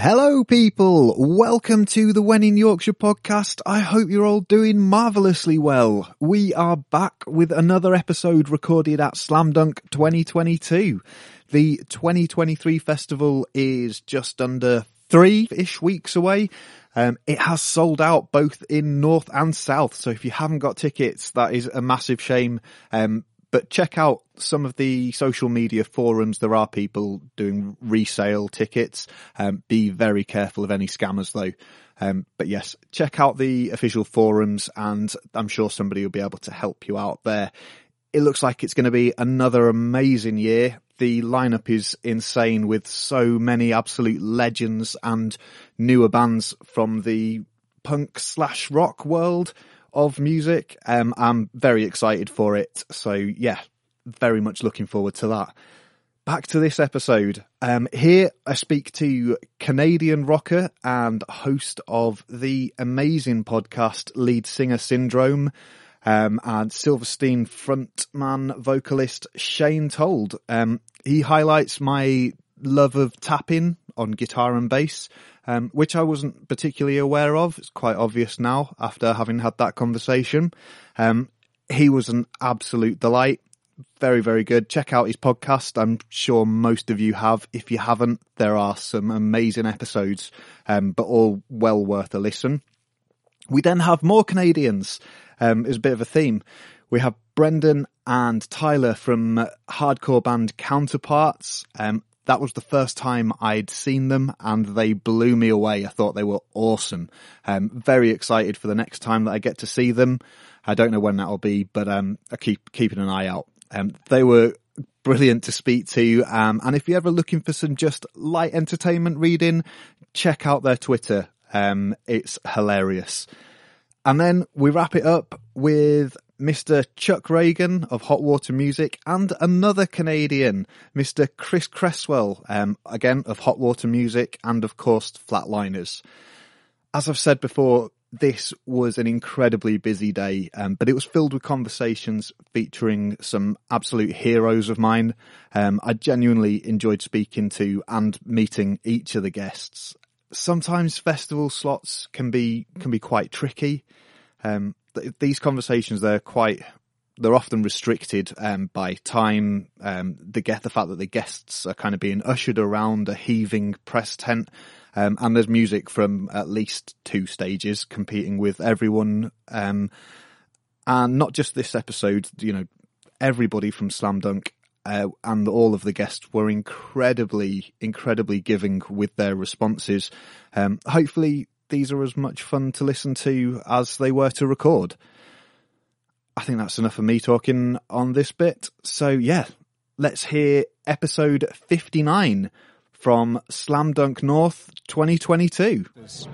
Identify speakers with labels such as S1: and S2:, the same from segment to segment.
S1: Hello people, welcome to the When in Yorkshire podcast. I hope you're all doing marvellously well. We are back with another episode recorded at Slam Dunk 2022. The 2023 festival is just under three-ish weeks away. Um, it has sold out both in north and south. So if you haven't got tickets, that is a massive shame. Um, but check out some of the social media forums. There are people doing resale tickets. Um, be very careful of any scammers though. Um, but yes, check out the official forums and I'm sure somebody will be able to help you out there. It looks like it's going to be another amazing year. The lineup is insane with so many absolute legends and newer bands from the punk slash rock world of music. Um, I'm very excited for it. So yeah, very much looking forward to that. Back to this episode. Um, here I speak to Canadian rocker and host of the amazing podcast Lead Singer Syndrome, um, and Silverstein frontman vocalist Shane Told. Um, he highlights my love of tapping on guitar and bass, um, which I wasn't particularly aware of. It's quite obvious now after having had that conversation. Um, he was an absolute delight. Very, very good. Check out his podcast. I'm sure most of you have. If you haven't, there are some amazing episodes, um, but all well worth a listen. We then have more Canadians, um, as a bit of a theme. We have Brendan and Tyler from hardcore band Counterparts. Um, that was the first time I'd seen them and they blew me away. I thought they were awesome. Um, very excited for the next time that I get to see them. I don't know when that'll be, but, um, I keep keeping an eye out. Um, they were brilliant to speak to. Um, and if you're ever looking for some just light entertainment reading, check out their Twitter. Um, it's hilarious. And then we wrap it up with Mr. Chuck Ragan of Hot Water Music and another Canadian, Mr. Chris Cresswell, um, again of Hot Water Music and of course Flatliners. As I've said before, this was an incredibly busy day, um, but it was filled with conversations featuring some absolute heroes of mine. Um, I genuinely enjoyed speaking to and meeting each of the guests. Sometimes festival slots can be can be quite tricky. Um, these conversations they're quite they're often restricted um, by time. Um, they get the fact that the guests are kind of being ushered around a heaving press tent, um, and there's music from at least two stages competing with everyone. Um, and not just this episode, you know, everybody from Slam Dunk uh, and all of the guests were incredibly, incredibly giving with their responses. Um, hopefully these are as much fun to listen to as they were to record. I think that's enough of me talking on this bit. So yeah, let's hear episode 59 from Slam Dunk North 2022.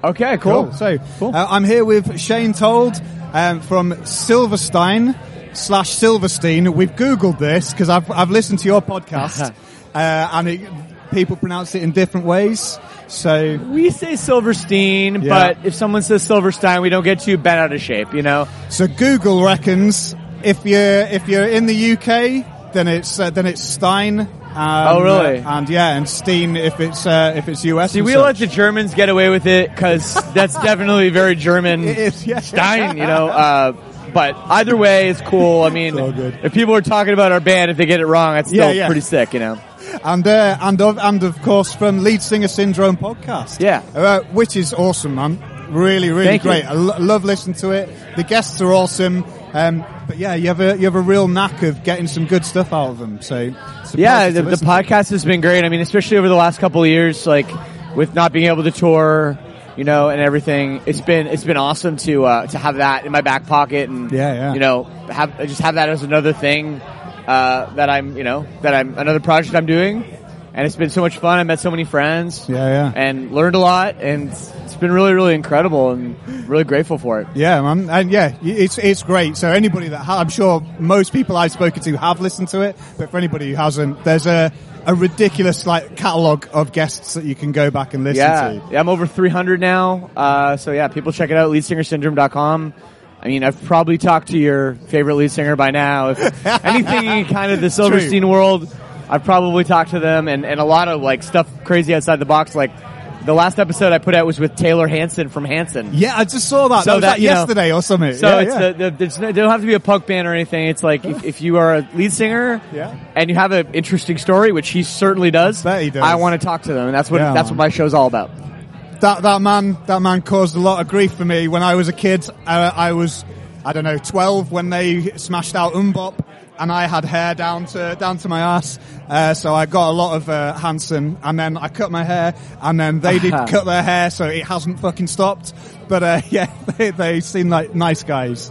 S2: Okay, cool.
S1: cool. So cool. Uh, I'm here with Shane Told um, from Silverstein slash Silverstein. We've Googled this because I've, I've listened to your podcast uh, and it, people pronounce it in different ways. So
S2: we say Silverstein, yeah. but if someone says Silverstein, we don't get too bent out of shape, you know.
S1: So Google reckons if you're if you're in the UK, then it's uh, then it's Stein. Um,
S2: oh really?
S1: Uh, and yeah, and Steen if it's uh, if it's US.
S2: See, we
S1: such.
S2: let the Germans get away with it because that's definitely very German.
S1: It is, yeah.
S2: Stein, you know. Uh, but either way, it's cool. I mean, if people are talking about our band, if they get it wrong, it's still yeah, yeah. pretty sick, you know
S1: and uh, and of and of course from Lead Singer Syndrome podcast.
S2: Yeah,
S1: uh, which is awesome, man. Really, really
S2: Thank
S1: great.
S2: You.
S1: I lo- love listening to it. The guests are awesome. Um, but yeah, you have a you have a real knack of getting some good stuff out of them. So
S2: yeah, the, the podcast has been great. I mean, especially over the last couple of years, like with not being able to tour, you know, and everything. It's been it's been awesome to uh, to have that in my back pocket and
S1: yeah, yeah.
S2: you know have just have that as another thing uh, that I'm, you know, that I'm another project I'm doing, and it's been so much fun. I met so many friends,
S1: yeah, yeah,
S2: and learned a lot, and it's been really, really incredible, and really grateful for it.
S1: Yeah, man, and yeah, it's it's great. So anybody that ha- I'm sure most people I've spoken to have listened to it, but for anybody who hasn't, there's a a ridiculous like catalog of guests that you can go back and listen
S2: yeah.
S1: to.
S2: Yeah, I'm over 300 now. Uh, so yeah, people check it out. LeadsingerSyndrome.com. I mean, I've probably talked to your favorite lead singer by now. If anything in kind of the Silverstein True. world, I've probably talked to them and, and a lot of like stuff crazy outside the box, like the last episode I put out was with Taylor Hanson from Hanson.
S1: Yeah, I just saw that.
S2: So
S1: that was
S2: that,
S1: like
S2: you know-
S1: yesterday or something.
S2: So
S1: yeah,
S2: it's
S1: yeah.
S2: The, no, they don't have to be a punk band or anything. It's like if, if you are a lead singer
S1: Yeah.
S2: and you have an interesting story, which he certainly does,
S1: he does.
S2: I want to talk to them, and that's what that's what my show's all about.
S1: That that man that man caused a lot of grief for me when I was a kid. Uh, I was I don't know twelve when they smashed out MMMBop, and I had hair down to down to my ass. Uh, so I got a lot of uh, Hanson, and then I cut my hair, and then they did cut their hair, so it hasn't fucking stopped. But uh, yeah, they, they seem like nice guys.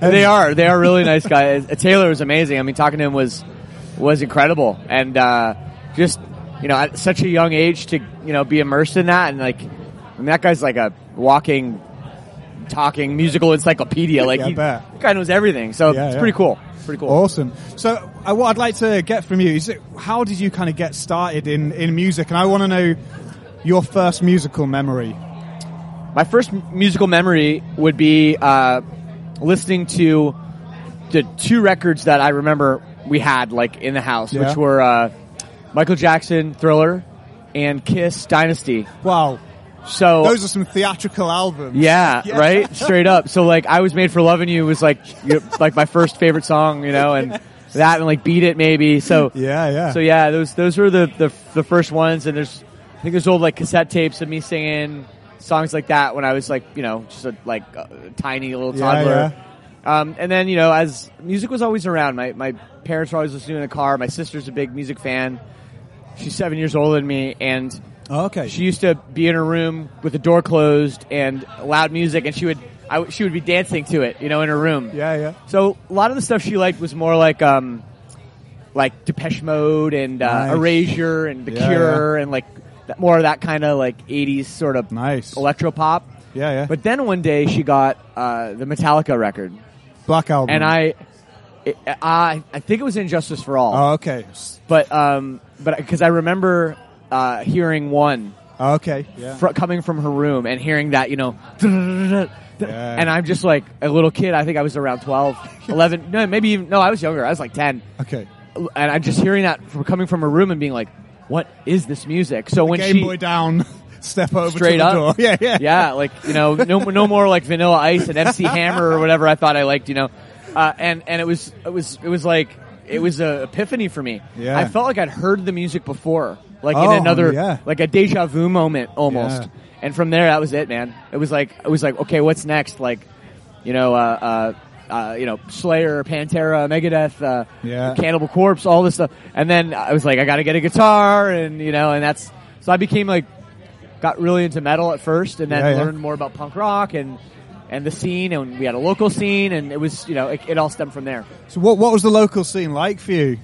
S2: they are they are really nice guys. Uh, Taylor was amazing. I mean, talking to him was was incredible, and uh, just you know at such a young age to you know be immersed in that, and like Mean that guy's like a walking, talking musical encyclopedia. Like
S1: Yeah,
S2: he, that guy knows everything. So
S1: Yeah,
S2: it's
S1: yeah.
S2: pretty cool. Pretty cool.
S1: Awesome. So, uh, what I'd like to get from you is, it, how did you kind of get started in, in music? And I want to know your first musical memory.
S2: My first m- musical memory would be uh, listening to the two records that I remember we had like in the house,
S1: Yeah.
S2: which were uh, Michael Jackson Thriller and Kiss Dynasty.
S1: Wow,
S2: So
S1: those are some theatrical albums.
S2: yeah,
S1: Yeah.
S2: right, straight up. So like, I was made for loving you was like you know, like my first favorite song, you know, and that and like Beat It maybe. So
S1: Yeah, yeah.
S2: so yeah, those those were the, the the first ones, and there's I think there's old like cassette tapes of me singing songs like that when I was like you know just a like a tiny little
S1: Yeah,
S2: toddler. Um, and then you know as music was always around, my my parents were always listening in the car. My sister's a big music fan. She's seven years older than me, and
S1: Oh, okay.
S2: she used to be in her room with the door closed and loud music, and she would I, she would be dancing to it, you know, in her room.
S1: yeah, yeah.
S2: So a lot of the stuff she liked was more like um, like Depeche Mode and uh,
S1: Nice.
S2: Erasure and The
S1: Yeah,
S2: Cure and like that, more of that kind of like 80s sort of
S1: Nice.
S2: electro pop.
S1: Yeah, yeah.
S2: But then one day she got uh, the Metallica record,
S1: Black album.
S2: and I, it, I, I think it was And Justice for All,
S1: Oh, okay.
S2: but um, but because I remember uh, hearing one
S1: okay. Yeah.
S2: fr- coming from her room and hearing that, you know, and I'm just like a little kid. I think I was around 12, 11, no, maybe even, no, I was younger. I was like 10.
S1: Okay.
S2: And I'm just hearing that from coming from her room and being like, what is this music? So when
S1: Game
S2: she,
S1: Boy down. Step over
S2: straight
S1: to the
S2: up,
S1: door. Yeah, yeah.
S2: yeah, like, you know, no, no more like Vanilla Ice and MC Hammer or whatever I thought I liked, you know, uh, and, and it was, it was, it was like, it was a epiphany for me.
S1: Yeah.
S2: I felt like I'd heard the music before, like
S1: Oh,
S2: in another,
S1: yeah.
S2: like a deja vu moment almost.
S1: Yeah.
S2: And from there, that was it, man. It was like, it was like, okay, what's next? Like, you know, uh, uh, uh, you know, Slayer, Pantera, Megadeth, uh,
S1: Yeah.
S2: Cannibal Corpse, all this stuff. And then I was like, I got to get a guitar, and you know, and that's so I became like, got really into metal at first, and then learned more about punk rock and and the scene, and we had a local scene, and it was, you know, it, it all stemmed from there.
S1: So what what was the local scene like for you?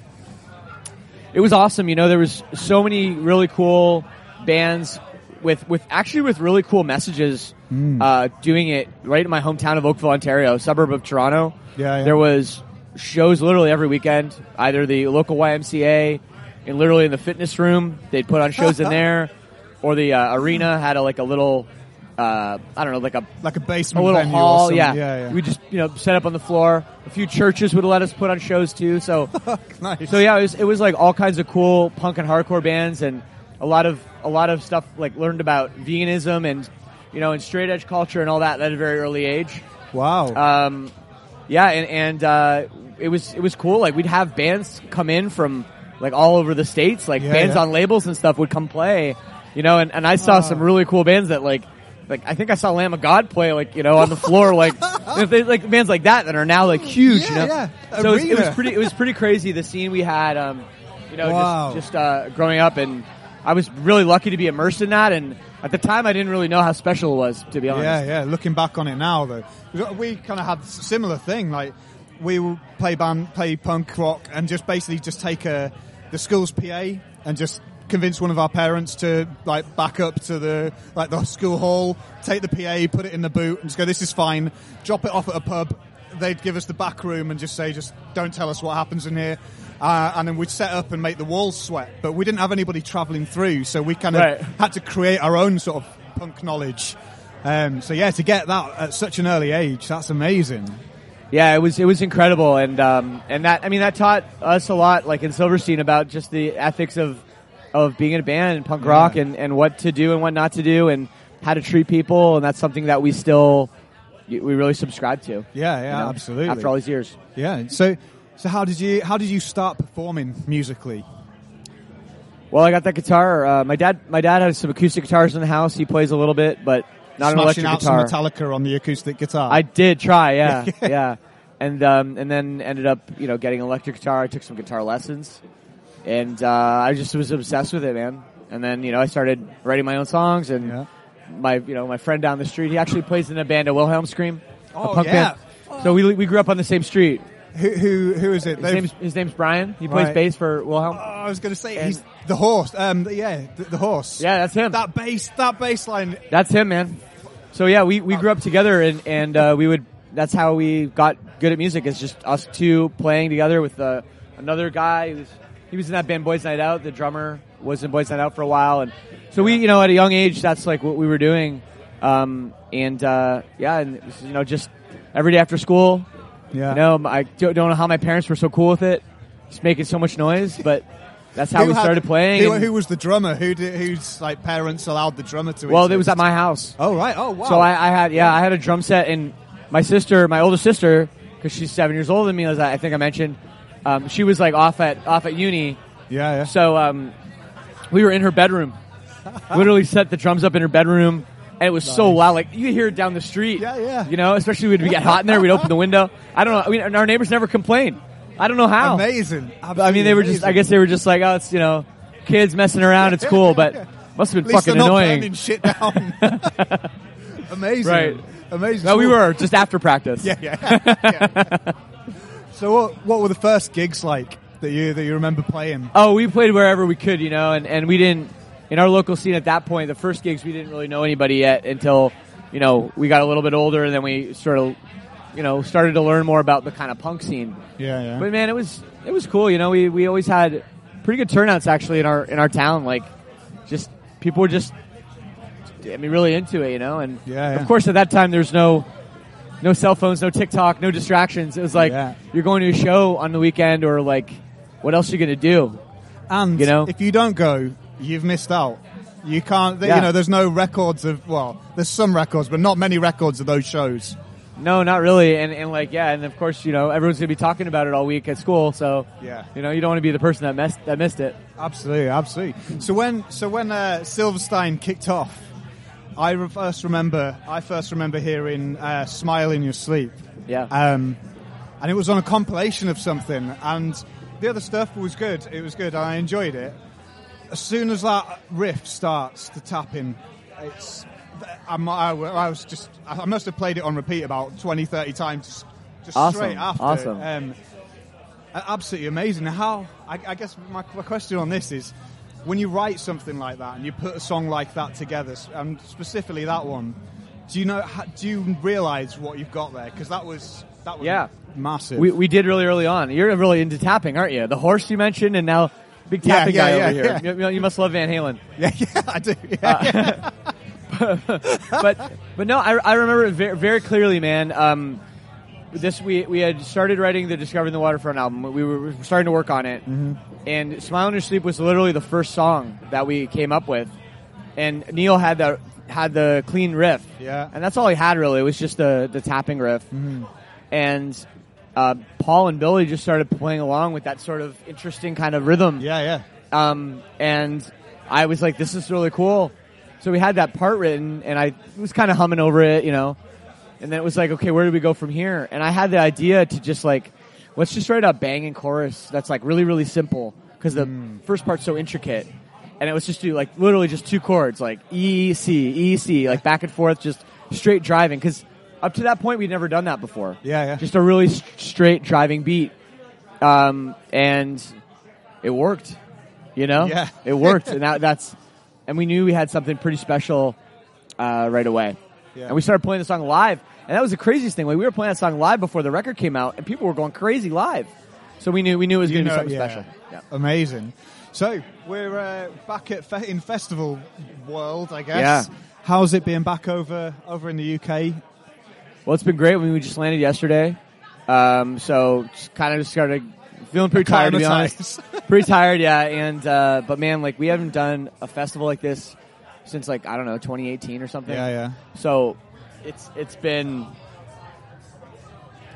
S2: It was awesome. You know, there was so many really cool bands with with actually with really cool messages
S1: Hmm.
S2: uh, doing it right in my hometown of Oakville, Ontario, suburb of Toronto.
S1: Yeah, yeah.
S2: There was shows literally every weekend. Either the local YMCA and literally in the fitness room, they'd put on shows in there, or the uh, arena had a like a little. Uh, I don't know, like a
S1: Like a basement, a
S2: little
S1: venue
S2: hall. Yeah.
S1: yeah, yeah.
S2: we just you know set up on the floor. A few churches would let us put on shows too. So
S1: nice.
S2: so yeah, it was, it was like all kinds of cool punk and hardcore bands and a lot of a lot of stuff like learned about veganism and you know and straight edge culture and all that at a very early age.
S1: Wow.
S2: Um, yeah, and and uh, it was it was cool. Like we'd have bands come in from like all over the states, like
S1: Yeah,
S2: bands on labels and stuff would come play. You know, and, and I saw
S1: Oh.
S2: some really cool bands that like. Like I think I saw Lamb of God play like you know on the floor like if they like bands like that that are now like huge
S1: Yeah,
S2: you know
S1: yeah.
S2: so it was, it was pretty it was pretty crazy the scene we had um you know
S1: Wow.
S2: just just uh, growing up and I was really lucky to be immersed in that and at the time I didn't really know how special it was to be honest
S1: Yeah, yeah. Looking back on it now, though, we kind of had a similar thing. Like we would play band, play punk rock, and just basically just take a the school's PA and just convince one of our parents to like back up to the like the school hall, take the PA, put it in the boot, and just go, "This is fine." Drop it off at a pub. They'd give us the back room and just say, "Just don't tell us what happens in here." Uh, and then we'd set up and make the walls sweat, but we didn't have anybody travelling through, so we kind of
S2: Right.
S1: had to create our own sort of punk knowledge. Um, so yeah, to get that at such an early age, that's amazing.
S2: Yeah, it was it was incredible, and um, and that I mean that taught us a lot, like in Silverstein, about just the ethics of of being in a band and punk rock
S1: Yeah.
S2: and, and what to do and what not to do and how to treat people and that's something that we still we really subscribe to.
S1: Yeah, yeah,
S2: you know,
S1: absolutely.
S2: After all these years.
S1: Yeah. So, so how did you how did you start performing musically?
S2: Well, I got that guitar. Uh, my dad, my dad has some acoustic guitars in the house. He plays a little bit, but not an
S1: Smashing
S2: electric
S1: out
S2: guitar.
S1: some Metallica on the acoustic guitar.
S2: I did try, yeah, yeah, and um, and then ended up, you know, getting an electric guitar. I took some guitar lessons, and uh, I just was obsessed with it, man. And then you know, I started writing my own songs, and
S1: Yeah.
S2: my you know my friend down the street, he actually plays in a band, a Wilhelm Scream,
S1: Oh,
S2: a punk
S1: yeah.
S2: band. So we we grew up on the same street.
S1: who who who is it?
S2: His name's his name's Brian. He plays bass for Wilhelm.
S1: Oh, I was going to say
S2: And-
S1: he's the horse. Um, yeah, the, the horse.
S2: Yeah, that's him.
S1: That bass, that bass line.
S2: That's him, man. So yeah, we, we grew up together and, and, uh, we would, that's how we got good at music. It's just us two playing together with, uh, another guy who's, he was in that band Boys Night Out. The drummer was in Boys Night Out for a while. And so we, you know, at a young age, that's like what we were doing. Um, and, uh, yeah, and, was, you know, just every day after school,
S1: Yeah.
S2: you know, I don't know how my parents were so cool with it. Just making so much noise, but that's how
S1: Who
S2: we
S1: had-
S2: started playing.
S1: Who, who was the drummer? Who did, whose like parents allowed the drummer to?
S2: well, it was at my house.
S1: Oh right. Oh wow.
S2: So I, I had, yeah, I had a drum set, and my sister, my older sister, because she's seven years older than me, as I, I think I mentioned, um, she was like off at off at uni.
S1: Yeah, yeah.
S2: So um, we were in her bedroom, literally set the drums up in her bedroom, and it was so loud, like you could hear it down the street.
S1: Yeah, yeah.
S2: You know, especially when we get hot in there, we'd open the window. I don't know. I mean, our neighbors never complained. I don't know how.
S1: Amazing.
S2: But, I mean, they were just. I guess they were just like, oh, it's you know, kids messing around. It's cool, but must have been fucking annoying.
S1: shit down. Amazing.
S2: Right.
S1: Amazing.
S2: No, we were just after practice.
S1: Yeah, yeah. yeah. So what? What were the first gigs like that you that you remember playing?
S2: Oh, we played wherever we could, you know, and, and we didn't, in our local scene at that point, the first gigs, we didn't really know anybody yet until, you know, we got a little bit older and then we sort of, you know, started to learn more about the kind of punk scene.
S1: Yeah, yeah.
S2: But man, it was, it was cool, you know, we, we always had pretty good turnouts actually in our, in our town. Like, just, people were just, I mean, really into it, you know, and
S1: Yeah, yeah.
S2: of course at that time there's no, no cell phones, no TikTok, no distractions. It was like,
S1: Yeah.
S2: you're going to a show on the weekend or like, what else are you going to do?
S1: and
S2: you know?
S1: if you don't go, you've missed out. You can't.
S2: Yeah.
S1: You know, there's no records of. Well, there's some records, but not many records of those shows.
S2: No, not really. And, and like, yeah, and of course, you know, everyone's gonna be talking about it all week at school. So,
S1: Yeah.
S2: you know, you don't want to be the person that missed that missed it.
S1: Absolutely, absolutely. So when so when uh, Silverstein kicked off, I re- first remember I first remember hearing uh, "Smile in Your Sleep,"
S2: Yeah.
S1: um, and it was on a compilation of something, and the other stuff was good. It was good, and I enjoyed it. As soon as that riff starts to tap in, it's I'm, I, I was just I must have played it on repeat about 20, 30 times, just, just
S2: Awesome,
S1: straight after.
S2: awesome.
S1: Um, absolutely amazing. How I, I guess my, my question on this is, when you write something like that and you put a song like that together, and specifically that one, do you know? Do you realize what you've got there? Because that was that was
S2: Yeah.
S1: massive.
S2: we we did really early on. You're really into tapping, aren't you? The horse you mentioned, and now big
S1: Yeah,
S2: tapping
S1: yeah,
S2: guy
S1: yeah,
S2: over here.
S1: yeah.
S2: You, you must love Van Halen.
S1: yeah, yeah, I do. Yeah.
S2: but but no, I, I remember it very, very clearly, man. Um, this we we had started writing the Discovering the Waterfront album. We were, starting to work on it,
S1: Mm-hmm.
S2: and "Smile in Your Sleep" was literally the first song that we came up with. And Neil had the had the clean riff,
S1: Yeah.
S2: and that's all he had really. It was just the the tapping riff,
S1: Mm-hmm.
S2: and uh, Paul and Billy just started playing along with that sort of interesting kind of rhythm.
S1: yeah, yeah.
S2: Um, and I was like, this is really cool. So we had that part written, and I was kind of humming over it, you know. And then it was like, okay, where do we go from here? And I had the idea to just like, let's just write a banging chorus that's like really, really simple because the first part's so intricate. And it was just do like literally just two chords, like E C E C, like back and forth, just straight driving. Because up to that point, we'd never done that before.
S1: Yeah, yeah.
S2: Just a really s- straight driving beat, um, and it worked. You know,
S1: Yeah.
S2: it worked, and that, that's, and we knew we had something pretty special uh, right away.
S1: Yeah.
S2: And we started playing the song live, and that was the craziest thing. Like we were playing that song live before the record came out, and people were going crazy live. So we knew we knew it was going to be something
S1: yeah.
S2: special. Yeah.
S1: Amazing. So we're uh, back at fe- in festival world, I guess.
S2: Yeah.
S1: How's it being back over over in the UK?
S2: Well, it's been great. I mean, we just landed yesterday, um, so kind of just started feeling pretty tired to be honest. pretty tired, yeah. And uh, but man, like we haven't done a festival like this since like I don't know 2018 or something.
S1: Yeah, yeah.
S2: So it's it's been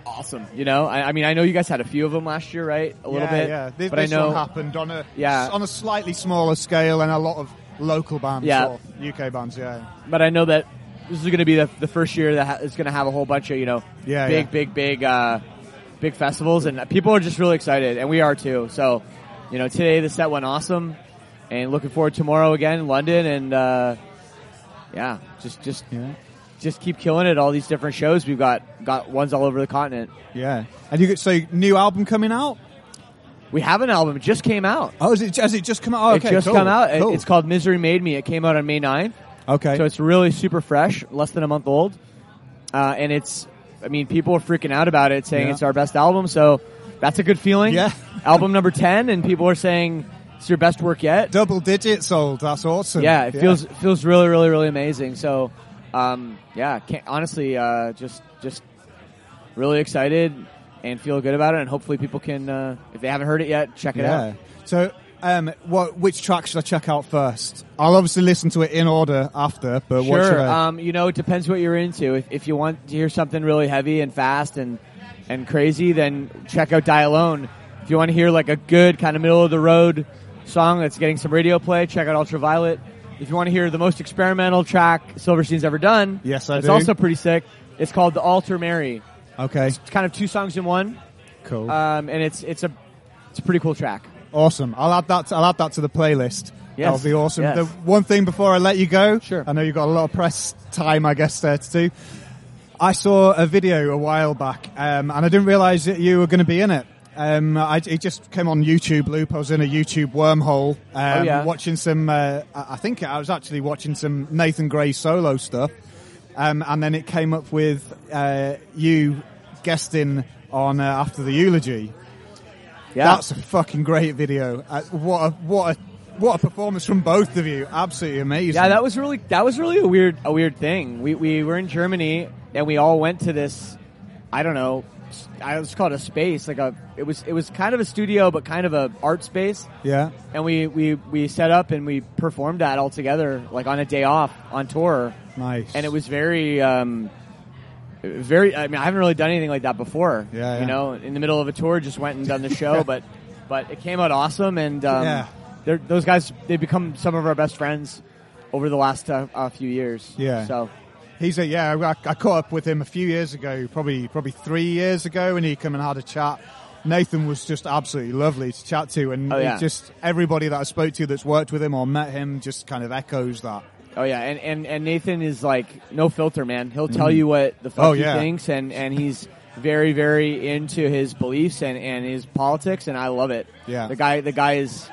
S2: awesome. You know, I, I mean, I know you guys had a few of them last year, right? A little
S1: yeah,
S2: bit.
S1: Yeah, This,
S2: but I know
S1: one happened on a
S2: Yeah.
S1: on a slightly smaller scale and a lot of local bands,
S2: Yeah.
S1: or UK bands. Yeah,
S2: but I know that this is going to be the, the first year that ha- is going to have a whole bunch of you know
S1: Yeah,
S2: big,
S1: yeah.
S2: big, big, uh, big festivals, and people are just really excited, and we are too. So, you know, today the set went awesome, and looking forward to tomorrow again in London, and uh, yeah, just just
S1: yeah,
S2: just keep killing it. All these different shows we've got got ones all over the continent.
S1: yeah. And you get so new album coming out.
S2: We have an album; it just came out.
S1: Oh, is it, has it just come out? Oh, okay,
S2: it just
S1: cool,
S2: come out. It- It's called Misery Made Me. It came out on May 9th.
S1: okay.
S2: So it's really super fresh, less than a month old. Uh, and it's, I mean, people are freaking out about it, saying
S1: Yeah.
S2: it's our best album. So that's a good feeling.
S1: Yeah.
S2: album number 10, and people are saying it's your best work yet.
S1: Double digits sold. That's awesome.
S2: Yeah, it feels feels really, really, really amazing. So, um, yeah, honestly, uh, just just really excited and feel good about it. And hopefully, people can, uh, if they haven't heard it yet, check it
S1: Yeah.
S2: out.
S1: So, um, what which track should I check out first? I'll obviously listen to it in order after, but what should
S2: Sure.
S1: I?
S2: Um, you know, it depends what you're into. If, if you want to hear something really heavy and fast and and crazy, then check out Die Alone. If you want to hear like a good kind of middle of the road song that's getting some radio play, check out Ultraviolet. If you want to hear the most experimental track Silverstein's ever done,
S1: Yes, I
S2: it's
S1: do.
S2: also pretty sick. It's called The Altar Mary.
S1: okay,
S2: It's kind of two songs in one,
S1: cool,
S2: um, and it's it's a it's a pretty cool track.
S1: awesome. I'll add that. To, I'll add that to the playlist.
S2: Yes,
S1: That'll be awesome.
S2: yes.
S1: The one thing before I let you go,
S2: Sure.
S1: I know you've got a lot of press time, I guess, there to do. I saw a video a while back, um, and I didn't realise that you were going to be in it. Um, I, it just came on YouTube loop. I was in a YouTube wormhole, um,
S2: Oh, yeah.
S1: watching some. Uh, I I think I was actually watching some Nathan Gray solo stuff, um, and then it came up with uh, you guesting on uh, after the eulogy.
S2: Yeah,
S1: That's a fucking great video. Uh, what a what a what a performance from both of you. Absolutely amazing.
S2: Yeah, that was really that was really a weird a weird thing. We we were in Germany and we all went to this. I don't know. I was called a space like a. It was it was kind of a studio, but kind of a art space.
S1: yeah.
S2: And we we we set up and we performed that all together, like on a day off on tour.
S1: Nice.
S2: And it was very. um very, I mean, I haven't really done anything like that before.
S1: Yeah, yeah.
S2: You know, in the middle of a tour, just went and done the show, but, but it came out awesome, and um,
S1: Yeah.
S2: those guys, they've become some of our best friends over the last uh, uh, few years.
S1: Yeah.
S2: So,
S1: He's a yeah. I, I caught up with him a few years ago, probably probably three years ago, and he came and had a chat. Nathan was just absolutely lovely to chat to, and
S2: Oh, yeah.
S1: just everybody that I spoke to that's worked with him or met him just kind of echoes that.
S2: oh yeah, and, and, and Nathan is like no filter, man. He'll tell mm. you what the fuck
S1: Oh,
S2: he
S1: yeah.
S2: thinks, and, and he's very, very into his beliefs and, and his politics, and I love it.
S1: Yeah.
S2: The guy, the guy is,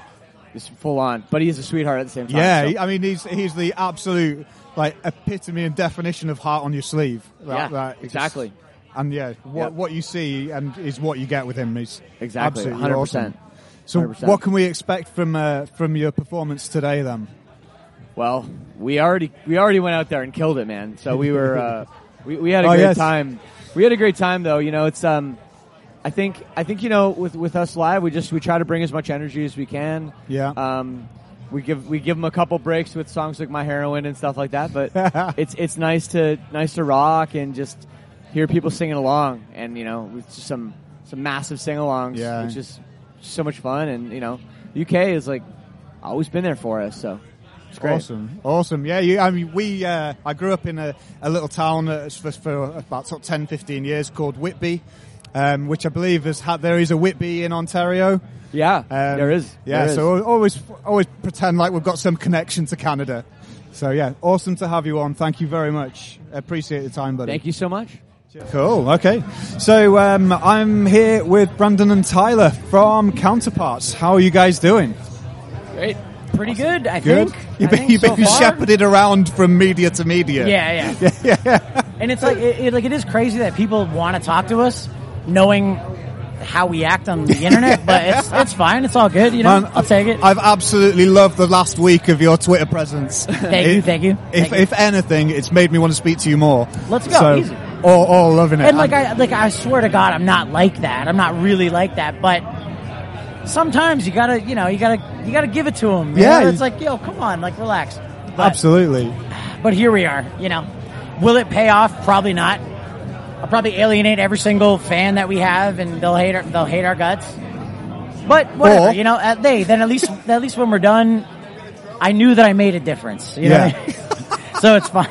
S2: is full on, but he's a sweetheart at the same time.
S1: Yeah,
S2: so-
S1: I mean he's he's the absolute like epitome and definition of heart on your sleeve. That-
S2: Yeah, exactly.
S1: And yeah, what
S2: Yep.
S1: what you see and is what you get with him is
S2: Exactly, 100%.
S1: awesome. So
S2: 100%.
S1: what can we expect from uh, from your performance today then?
S2: Well, we already we already went out there and killed it, man. So we were uh, we we had a
S1: Oh,
S2: great
S1: yes.
S2: time. We had a great time though. You know, it's um, I think I think you know with with us live, we just we try to bring as much energy as we can.
S1: Yeah.
S2: Um, we give we give them a couple breaks with songs like My Heroine and stuff like that, but it's it's nice to nice to rock and just hear people singing along, and you know, with just some some massive sing-alongs,
S1: Yeah.
S2: which is so much fun. And you know, UK is like always been there for us, so it's great.
S1: Awesome, awesome. Yeah, you, I mean, we. Uh, I grew up in a, a little town for, for about sort of 10, 15 years called Whitby, um, which I believe has had. There is a Whitby in Ontario.
S2: Yeah,
S1: Um,
S2: there is.
S1: Yeah,
S2: There is.
S1: so always always pretend like we've got some connection to Canada. So yeah, awesome to have you on. Thank you very much. Appreciate the time, buddy.
S2: thank you so much.
S1: Cool. Okay. So um, I'm here with Brandon and Tyler from Counterparts. How are you guys doing?
S3: Great. Pretty good, I
S1: Good.
S3: think.
S1: You've been,
S3: think
S1: you've
S3: so
S1: been shepherded around from media to media.
S3: Yeah, yeah. And it's like it, it- like it is crazy that people want to talk to us, knowing how we act on the internet. but it's it's fine. It's all good. You know,
S1: Man,
S3: I'll take it.
S1: I've absolutely loved the last week of your Twitter presence.
S3: Thank you, thank you,
S1: If,
S3: thank you.
S1: if anything, it's made me want to speak to you more.
S3: Let's go,
S1: So,
S3: easy.
S1: All, all loving it.
S3: and like I like I swear to God, I'm not like that. I'm not really like that. But sometimes you gotta, you know, you gotta, you gotta give it to them.
S1: Yeah.
S3: it's like, yo, come on, like relax. But,
S1: Absolutely.
S3: but here we are. You know, will it pay off? Probably not. I'll probably alienate every single fan that we have, and they'll hate our, they'll hate our guts. But whatever,
S1: Or-
S3: you know. At, they then at least at least when we're done, I knew that I made a difference. You
S1: Yeah.
S3: I mean? so it's fine.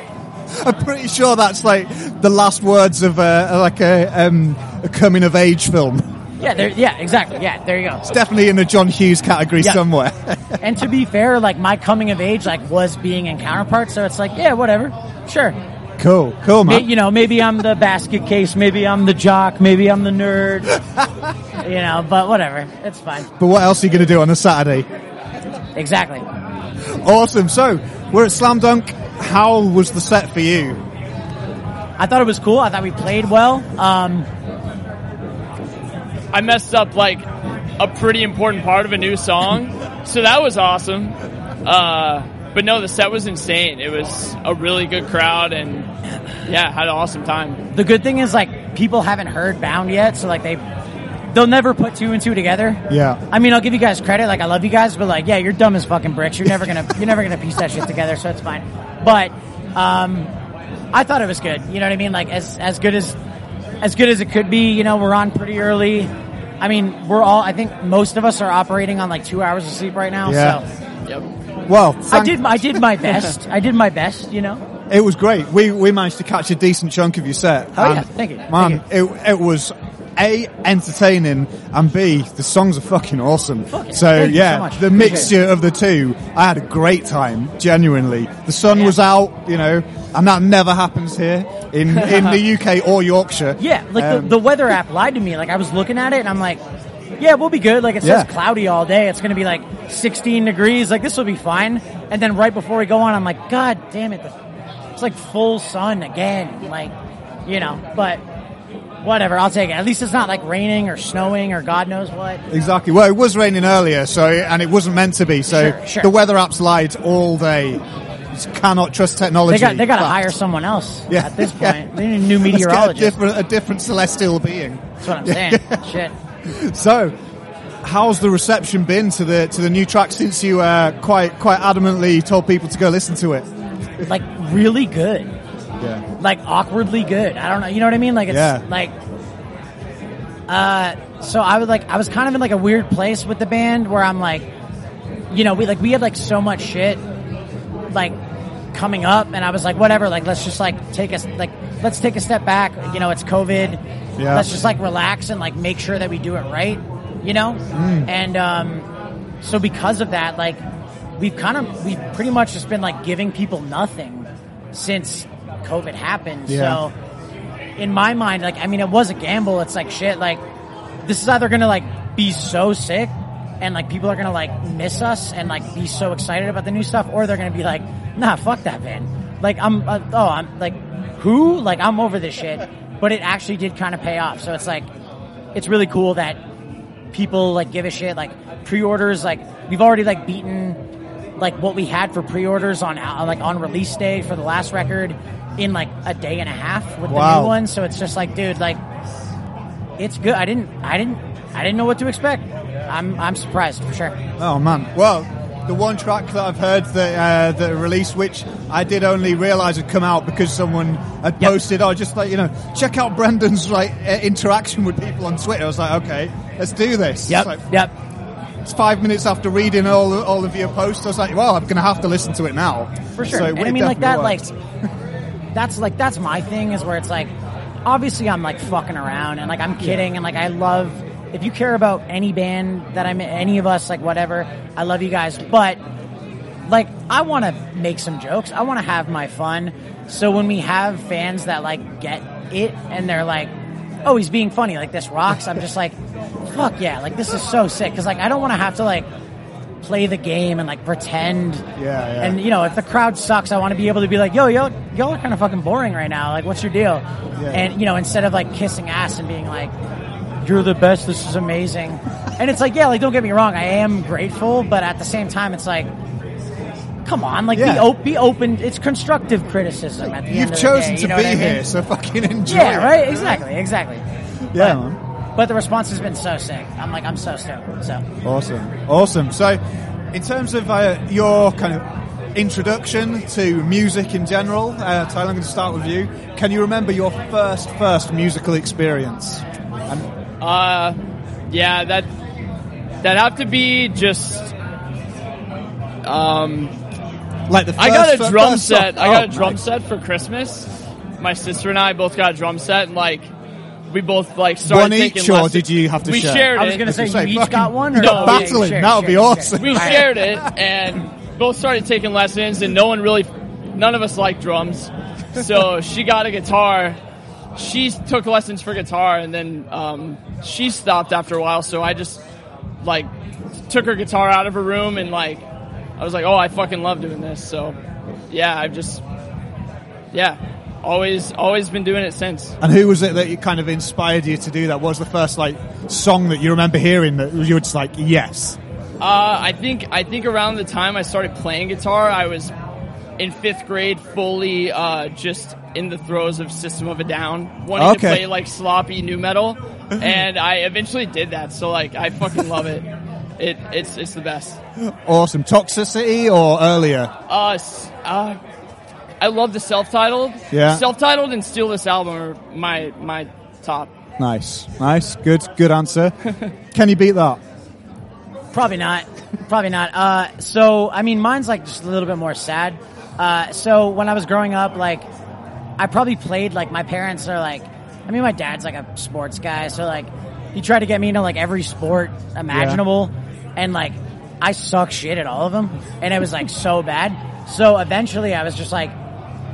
S1: I'm pretty sure that's like the last words of uh, like a, um, a coming of age film.
S3: Yeah, there, yeah, exactly. Yeah, there you go.
S1: It's definitely in the John Hughes category
S3: Yeah.
S1: somewhere.
S3: And to be fair, like my coming of age, like was being in counterpart. So it's like, yeah, whatever, sure.
S1: Cool, cool, man.
S3: you know, maybe I'm the basket case, maybe I'm the jock, maybe I'm the nerd. you know, but whatever, it's fine.
S1: But what else are you going to do on a Saturday?
S3: Exactly.
S1: Awesome. So we're at Slam Dunk. How was the set for you?
S3: I thought it was cool. I thought we played well. Um,
S4: I messed up like a pretty important part of a new song, so that was awesome. Uh, but no, the set was insane. It was a really good crowd, and yeah, had an awesome time.
S3: the good thing is like people haven't heard Bound yet, so like they they'll never put two and two together.
S1: Yeah.
S3: I mean, I'll give you guys credit. Like I love you guys, but like, yeah, you're dumb as fucking bricks. You're never gonna you're never gonna piece that shit together, so it's fine. But um, I thought it was good. You know what I mean? Like as as good as as good as it could be. You know, we're on pretty early. I mean, we're all. I think most of us are operating on like two hours of sleep right now.
S1: Yeah.
S3: So
S4: Yep.
S1: Well,
S3: I did I did my best. I did my best. You know.
S1: It was great. We we managed to catch a decent chunk of your set.
S3: Oh, yeah. Thank you.
S1: man.
S3: Thank
S1: It it was a entertaining and b the songs are fucking awesome.
S3: Fucking-
S1: so
S3: thank you
S1: yeah,
S3: so
S1: the mixture of the two, I had a great time. Genuinely, the sun
S3: Yeah.
S1: was out, you know, and that never happens here in in the UK or Yorkshire.
S3: Yeah, like
S1: Um,
S3: the, the weather app lied to me. Like I was looking at it and I'm like, yeah, we'll be good. Like it says
S1: Yeah.
S3: cloudy all day. It's going to be like 16 degrees. Like this will be fine. And then right before we go on, I'm like, God damn it. It's like full sun again. Like, you know, but whatever. I'll take it. At least it's not like raining or snowing or God knows what.
S1: Exactly. Well, it was raining earlier, so and it wasn't meant to be. So
S3: Sure, sure.
S1: the weather apps lied all day. Cannot trust technology.
S3: They got, they got to hire someone else
S1: Yeah.
S3: at this
S1: Yeah.
S3: point. They need a new
S1: get a different, a different celestial being.
S3: That's what I'm saying. Shit.
S1: So, how's the reception been to the to the new track since you uh, quite quite adamantly told people to go listen to it?
S3: Like really good.
S1: Yeah.
S3: like awkwardly good. I don't know. You know what I mean? Like it's
S1: Yeah.
S3: like. Uh, so I was like, I was kind of in like a weird place with the band where I'm like, you know, we like we had like so much shit, like coming up, and I was like, whatever, like let's just like take us like let's take a step back. You know, it's COVID.
S1: Yeah.
S3: Let's just like relax and like make sure that we do it right. You know, and um, so because of that, like we've kind of we've pretty much just been like giving people nothing since COVID happened.
S1: Yeah.
S3: So in my mind, like I mean, it was a gamble. It's like shit. Like this is either gonna like be so sick, and like people are gonna like miss us and like be so excited about the new stuff, or they're gonna be like, nah, fuck that band. Like I'm, uh, oh, I'm like, who? Like I'm over this shit. But it actually did kind of pay off. So it's like, it's really cool that people like give a shit. Like pre-orders, like we've already like beaten like what we had for pre-orders on like on release day for the last record in like a day and a half with the new one. So it's just like, dude, like it's good. I didn't, I didn't, I didn't know what to expect. I'm, I'm surprised for sure.
S1: Oh man. Well, the one track that I've heard that uh, that released, which I did only realise had come out because someone had
S3: Yep.
S1: posted. Oh, just like you know, check out Brendan's like uh, interaction with people on Twitter. I was like, okay, let's do this.
S3: Yep,
S1: It's, like,
S3: yep.
S1: it's five minutes after reading all all of your posts. I was like, well, I'm going to have to listen to it now
S3: for sure.
S1: So
S3: and I mean, like that,
S1: definitely
S3: like that's like that's my thing is where it's like, obviously I'm like fucking around and like I'm kidding and like I love if you care about any band that I'm any of us like whatever I love you guys, but like I want to make some jokes. I want to have my fun. So when we have fans that like get it and they're like, "Oh, he's being funny. Like this rocks." I'm just like, "Fuck yeah! Like this is so sick." Because like I don't want to have to like play the game and like pretend.
S1: Yeah, yeah.
S3: And you know, if the crowd sucks, I want to be able to be like, "Yo, yo, y'all are kind of fucking boring right now. Like, what's your deal?" Yeah, And you know, instead of like kissing ass and being like, "You're the best. This is amazing," and it's like, yeah, like don't get me wrong, I am grateful, but at the same time, it's like. Come on, like be, op- be open. It's constructive criticism. At the
S1: You've
S3: of the
S1: chosen
S3: day,
S1: to
S3: you know
S1: be
S3: I mean?
S1: here, so fucking enjoy.
S3: Yeah,
S1: it.
S3: right. Exactly, exactly.
S1: Yeah,
S3: But- but the response has been so sick. I'm like, I'm so stoked. So
S1: Awesome, awesome. So, in terms of uh, your kind of introduction to music in general, uh, Tyler, I'm going to start with you. Can you remember your first first musical experience? And
S4: Uh, yeah, that that have to be just. Um,
S1: like the first,
S4: I got a drum
S1: song-
S4: set. I got
S1: Oh,
S4: a drum
S1: nice.
S4: set for Christmas. My sister and I both got a drum set, and like we both like started
S1: One
S4: taking
S1: each, or
S4: lessons.
S1: did you have to
S4: We
S1: share?
S4: shared
S3: I was going to say,
S1: Say,
S3: you each got one? Or
S4: No,
S1: battling.
S3: Share,
S1: That would be awesome.
S4: we shared it and both started taking lessons and no one really none of us liked drums so she got a guitar she took lessons for guitar and then um, she stopped after a while so i just like took her guitar out of her room and like i was like oh i fucking love doing this so yeah i've just yeah always always been doing it since
S1: And who was it that you kind of inspired you to do that? What was the first like song that you remember hearing that you were just like, yes?
S4: Uh, I think I think around the time I started playing guitar, I was in fifth grade, fully uh, just in the throes of System of a Down, wanting
S1: Okay.
S4: to play like sloppy nu metal, and I eventually did that. So like, I fucking love it. It it's it's the best.
S1: Awesome. Toxicity or earlier?
S4: Uh, uh I love the self-titled.
S1: Yeah.
S4: Self-titled and Steal This album are my my top.
S1: Nice, nice, good, good answer. Can you beat that?
S3: Probably not. Probably not. Uh, so, I mean, mine's like just a little bit more sad. Uh, so when I was growing up, like, I probably played, like, my parents are like, I mean, my dad's like a sports guy, so like, he tried to get me into like every sport imaginable, and like, I suck shit at all of them, and it was like so bad. So eventually I was just like,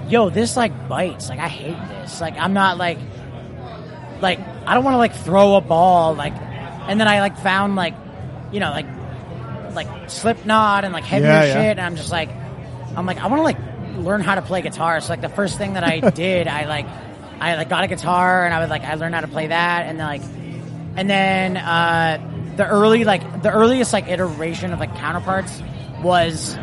S3: yo, this like bites. Like, I hate this. Like, I'm not like, like I don't want to like throw a ball like and then I like found like you know like like Slipknot and like heavier
S1: Yeah, yeah.
S3: shit and I'm just like I'm like I want to like learn how to play guitar so like the first thing that I did I like I like got a guitar and I was like I learned how to play that and then like and then uh the early like the earliest like iteration of like counterparts was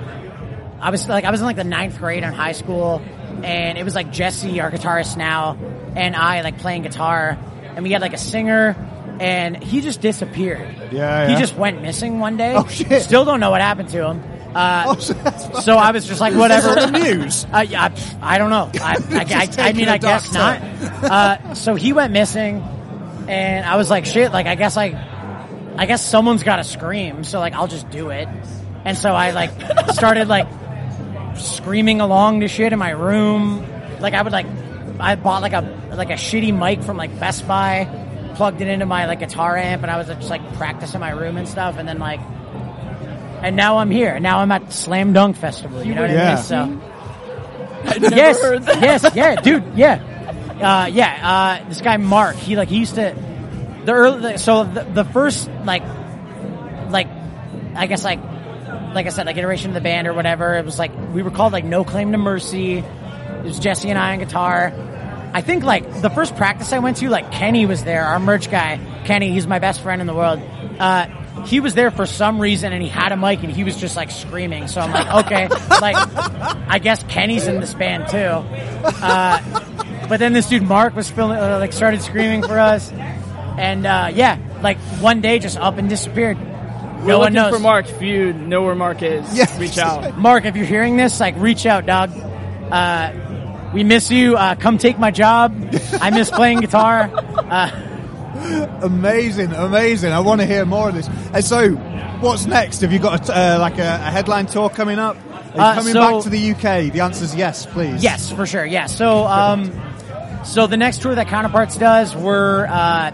S3: I was like I was in like the ninth grade in high school, and it was like Jesse, our guitarist now, and I like playing guitar, and we had like a singer, and he just disappeared.
S1: Yeah,
S3: he just went missing one day.
S1: Oh, shit.
S3: Still don't know what happened to him. Uh,
S1: Oh, so
S3: so I was just like, whatever.
S1: The news?
S3: Yeah, pff, I don't know. I, I, I, I mean, I guess
S1: dark
S3: not. Uh, so he went missing, and I was like, shit. Like, I guess like, I guess someone's got to scream. So like, I'll just do it. And so I like started like screaming along to shit in my room. Like I would like, I bought like a like a shitty mic from like Best Buy, plugged it into my like guitar amp, and I was just like practicing my room and stuff. And then like, and now I'm here. Now I'm at Slam Dunk Festival. You know what
S1: Yeah.
S3: I mean? So
S4: never
S3: yes,
S4: heard that.
S3: yes, yeah, dude, yeah, uh, yeah. Uh, this guy Mark, he like he used to the early. So the, the first like, like, I guess like, like I said, like iteration of the band or whatever. It was like we were called like No Claim to Mercy. It was Jesse and I on guitar. I think like the first practice I went to, like Kenny was there, our merch guy. Kenny, he's my best friend in the world. Uh, he was there for some reason and he had a mic and he was just like screaming. So I'm like, okay, like I guess Kenny's in this band too. Uh, but then this dude Mark was feeling uh, like started screaming for us, and uh, yeah, like one day just up and disappeared.
S4: We're
S3: no one
S4: looking
S3: knows.
S4: for Mark. If you know where Mark is,
S1: Yeah.
S4: reach out.
S3: Mark, if you're hearing this, like reach out, dog. Uh, we miss you. Uh, come take my job. I miss playing guitar. Uh,
S1: Amazing, amazing. I want to hear more of this. And so, what's next? Have you got a, uh, like a, a headline tour coming up?
S3: Uh,
S1: coming
S3: so-
S1: back to the UK? The answer is yes, please.
S3: Yes, for sure. Yes. So, um, so the next tour that Counterparts does, we're uh,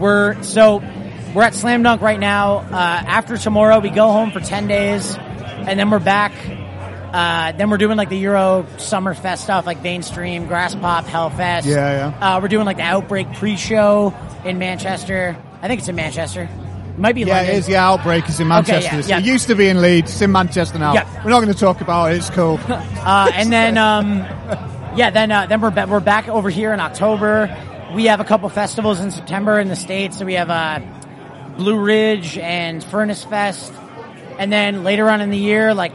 S3: we're so we're at Slam Dunk right now. Uh, after tomorrow, we go home for ten days, and then we're back. Uh, then we're doing like the Euro Summer Fest stuff, like Mainstream, Graspop, Hellfest.
S1: Yeah, yeah.
S3: Uh, we're doing like the Outbreak pre-show in Manchester. I think it's in Manchester. It might be
S1: Yeah,
S3: London.
S1: it is. Yeah, Outbreak is in Manchester.
S3: Okay, yeah, yeah.
S1: It used to be in Leeds. It's in Manchester now.
S3: Yeah.
S1: We're not going to talk about it. It's cool.
S3: Uh, and then, um, yeah, then uh, then we're ba- we're back over here in October. We have a couple festivals in September in the states. So we have uh, Blue Ridge and Furnace Fest, and then later on in the year, like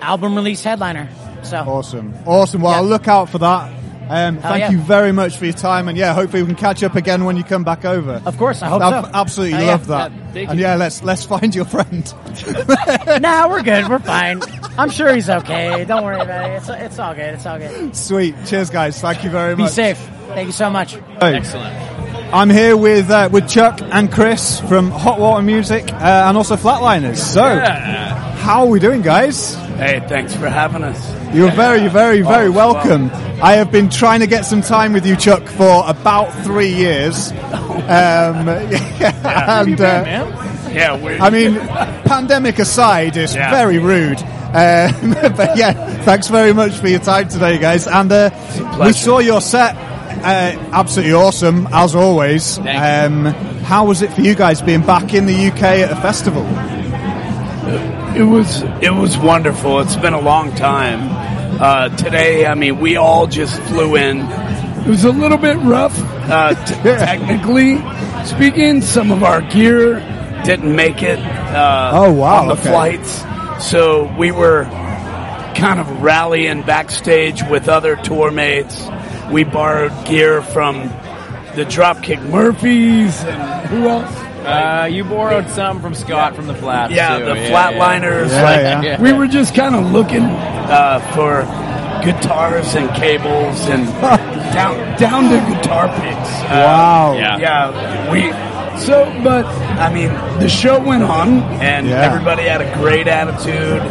S3: album release headliner. So
S1: awesome, awesome. Well,
S3: Yeah.
S1: look out for that. Um, thank
S3: yeah.
S1: you very much for your time, and yeah, hopefully we can catch up again when you come back over.
S3: Of course, I hope
S1: I've
S3: so.
S1: absolutely
S3: Hell yeah.
S1: love that.
S4: Yeah,
S1: and
S4: you.
S1: yeah, let's let's find your friend.
S3: Nah, we're good. We're fine. I'm sure he's okay. Don't worry about it. It's, it's all good. It's all good.
S1: Sweet. Cheers, guys. Thank you very much.
S3: Be safe. Thank you so much.
S1: Hey.
S4: Excellent.
S1: I'm here with uh, with Chuck and Chris from Hot Water Music uh, and also Flatliners. So, how are we doing, guys?
S5: Hey, thanks for having us.
S1: You're very, very, very
S5: Oh,
S1: welcome. I have been trying to get some time with you, Chuck, for about three years. Um, and uh,
S5: Yeah,
S1: I mean, pandemic aside, it's
S5: Yeah.
S1: very rude. Um, but yeah, thanks very much for your time today, guys. And uh, we
S5: pleasure.
S1: saw your set. Uh, absolutely awesome, as always.
S4: Thank
S1: Um, how was it for you guys being back in the UK at a festival?
S5: It was it was wonderful. It's been a long time. Uh, today, I mean, we all just flew in. It was a little bit rough, uh, t- technically speaking. Some of our gear didn't make it. Uh,
S1: Oh, wow,
S5: On the
S1: okay.
S5: flights, so we were kind of rallying backstage with other tour mates. We borrowed gear from the Dropkick Murphys and who else?
S6: Uh, you borrowed some from Scott from the Flats.
S5: Yeah,
S6: too.
S5: the Flatliners.
S1: Yeah,
S5: like,
S1: yeah.
S5: We were just kind of looking uh, for guitars and cables and down down to guitar picks. Uh,
S1: Wow.
S6: Yeah.
S5: Yeah, we. So, but I mean, the show went on, and
S1: Yeah.
S5: everybody had a great attitude.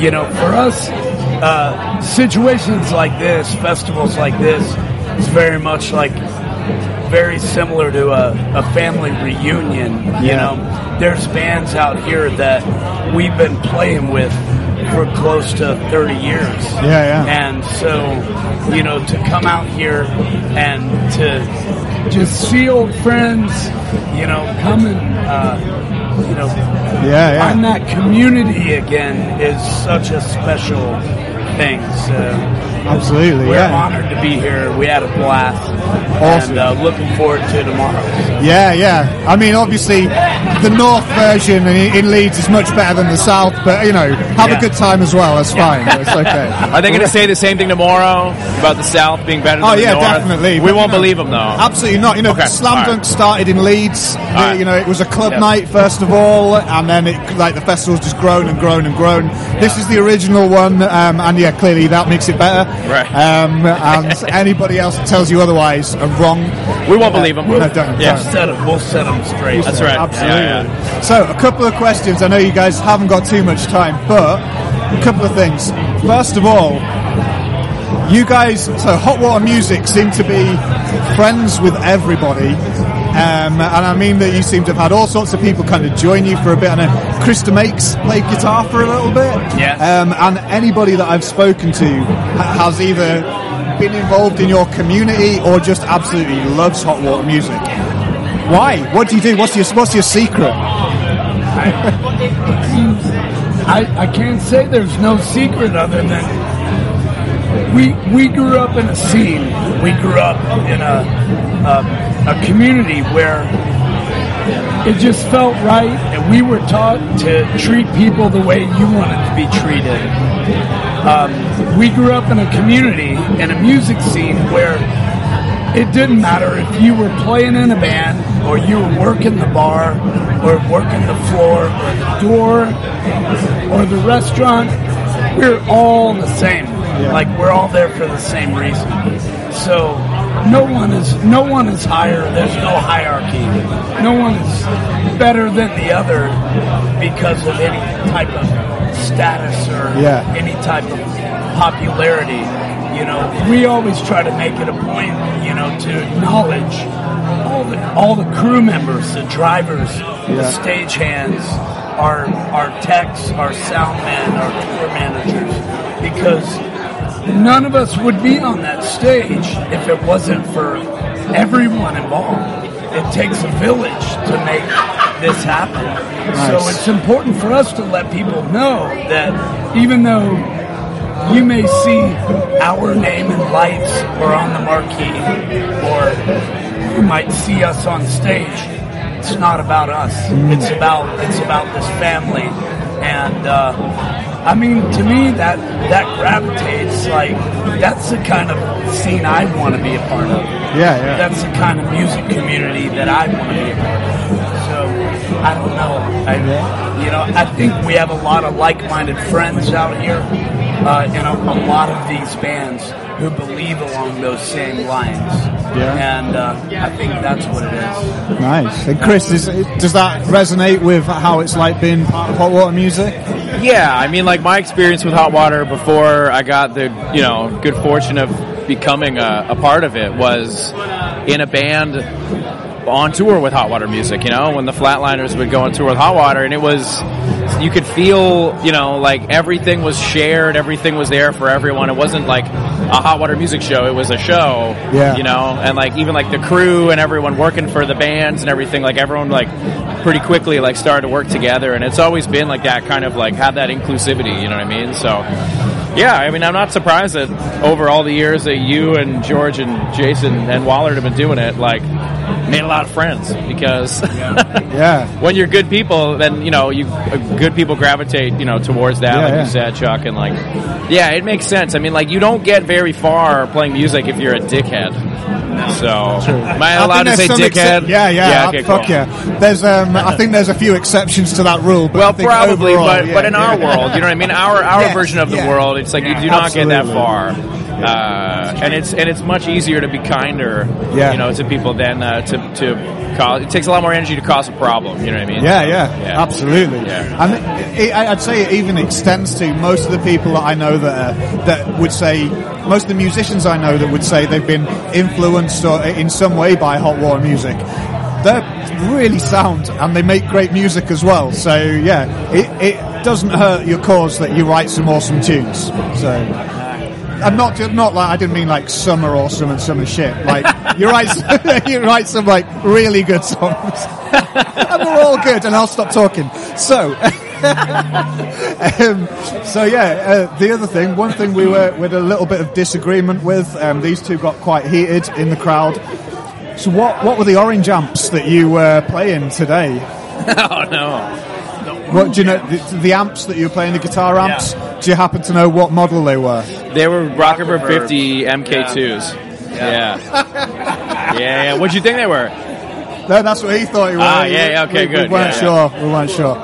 S5: You know, for us, uh, situations like this, festivals like this, is very much like very similar to a, a family reunion. You know, there's bands out here that we've been playing with for close to 30 years.
S1: Yeah, yeah.
S5: And so, you know, to come out here and to just see old friends, you know, come and, uh, you know,
S1: Yeah, yeah.
S5: find that community again is such a special thing. So
S1: Absolutely,
S5: we're
S1: yeah.
S5: honored to be here. We had a blast.
S1: Awesome.
S5: And uh, looking forward to tomorrow.
S1: Yeah, yeah. I mean, obviously, the North version in, in Leeds is much better than the South, but you know, have
S5: Yeah.
S1: a good time as well. That's fine. It's okay.
S6: Are they going to say the same thing tomorrow about the South being better than
S1: Oh yeah, definitely.
S6: We
S1: But,
S6: won't
S1: you know,
S6: believe them though.
S1: Absolutely not. You know,
S6: Okay,
S1: Slam
S6: all
S1: Dunk started in Leeds. The-
S6: right.
S1: You know, it was a club
S6: Yep.
S1: night first of all, and then it like the festival's just grown and grown and grown. This is the original one, um, and yeah, clearly that makes it better.
S6: Right.
S1: Um, and anybody else that tells you otherwise are wrong.
S6: We won't believe them.
S1: No, don't.
S6: Yeah.
S1: don't.
S5: Set 'em- we'll set them straight.
S6: That's right.
S1: Absolutely.
S6: Yeah,
S1: So, a couple of questions. I know you guys haven't got too much time, but a couple of things. First of all, you guys, so Hot Water Music seem to be friends with everybody. Um, and I mean that you seem to have had all sorts of people kind of join you for a bit. I know Chris DeMakes played guitar for a little bit.
S5: Yeah.
S1: Um, and anybody that I've spoken to has either been involved in your community or just absolutely loves Hot Water Music. Why? What do you do? What's your What's your secret?
S5: I, I can't say there's no secret other than we we grew up in a scene. We grew up in a a, a community where it just felt right, and we were taught to treat people the way you wanted to be treated. Um, we grew up in a community in a music scene where it didn't matter if you were playing in a band or you were working the bar or working the floor or the door or the restaurant. We're all the same. Like we're all there for the same reason. So no one is no one is higher. There's no hierarchy. No one is better than the other because of any type of status or
S1: Yeah.
S5: any type of popularity. You know, we always try to make it a point, you know, to acknowledge all the all the crew members, the drivers, the stagehands, our our techs, our sound men, our tour managers, because none of us would be on that stage if it wasn't for everyone involved. It takes a village to make this happen. So it's important for us to let people know that even though you may see our name in lights or on the marquee, or you might see us on stage. It's not about us. It's about it's about this family, and uh, I mean, to me, that that gravitates like that's the kind of scene I want to be a part of.
S1: Yeah, yeah.
S5: That's the kind of music community that I want to be a part of. So I don't know. I, you know, I think we have a lot of like-minded friends out here, uh, and a, a lot of these bands who believe along those same lines.
S1: Yeah.
S5: And uh, I think that's what it is.
S1: Nice. And Chris, is, does that resonate with how it's like being part of Hot Water Music?
S6: Yeah, I mean, like my experience with Hot Water before I got the you know good fortune of becoming a, a part of it was in a band on tour with Hot Water Music. You know, when the Flatliners would go on tour with Hot Water, and it was you could feel you know like everything was shared, everything was there for everyone. It wasn't like a Hot Water Music show; it was a show.
S1: Yeah.
S6: you know, and like even like the crew and everyone working for the bands and everything, like everyone like pretty quickly like started to work together, and it's always been like that kind of like have that inclusivity. You know what I mean? So. Yeah, I mean, I'm not surprised that over all the years that you and George and Jason and Wollard have been doing it, like, made a lot of friends because
S1: Yeah.
S6: when you're good people, then you know you uh, good people gravitate, you know, towards that,
S1: Yeah,
S6: like
S1: yeah.
S6: you said, Chuck, and like, yeah, it makes sense. I mean, like, you don't get very far playing music if you're a dickhead. So, am I
S1: I
S6: allowed
S1: think
S6: to say dickhead?
S1: yeah, yeah.
S6: yeah
S1: uh,
S6: okay,
S1: fuck
S6: cool.
S1: yeah. There's, um, I think there's a few exceptions to that rule. But I
S6: Well,
S1: think
S6: probably,
S1: overall,
S6: but
S1: yeah,
S6: but in
S1: yeah.
S6: our world, you know what I mean. Our our version of the world, it's like you do not get that far, uh, and it's and it's much easier to be kinder,
S1: Yeah.
S6: you know, to people than uh, to to cause. It takes a lot more energy to cause a problem. You know what I mean?
S1: Yeah,
S6: So,
S1: yeah, absolutely.
S6: Yeah.
S1: And it, it, I'd say it even extends to most of the people that I know that uh, that would say most of the musicians I know that would say they've been influenced or in some way by hot water music. They're really sound and they make great music as well. So yeah, it, it doesn't hurt your cause that you write some awesome tunes. So. I'm not not like I didn't mean like some are awesome and some are shit. Like you write you write some like really good songs, and they're all good. And I'll stop talking. So, um, so yeah. Uh, the other thing, one thing we were with a little bit of disagreement with. Um, these two got quite heated in the crowd. So what what were the orange amps that you were playing today?
S6: oh no.
S1: What do you know? The, the amps that you were playing, the guitar amps. Do you happen to know what model they were?
S6: They were Rockerverb 50 MK2s. Yeah. Yeah. yeah, What'd you think they were?
S1: No, that's what he thought he was.
S6: Ah, yeah, yeah, okay,
S1: we,
S6: good,
S1: We weren't
S6: yeah,
S1: sure. We weren't sure.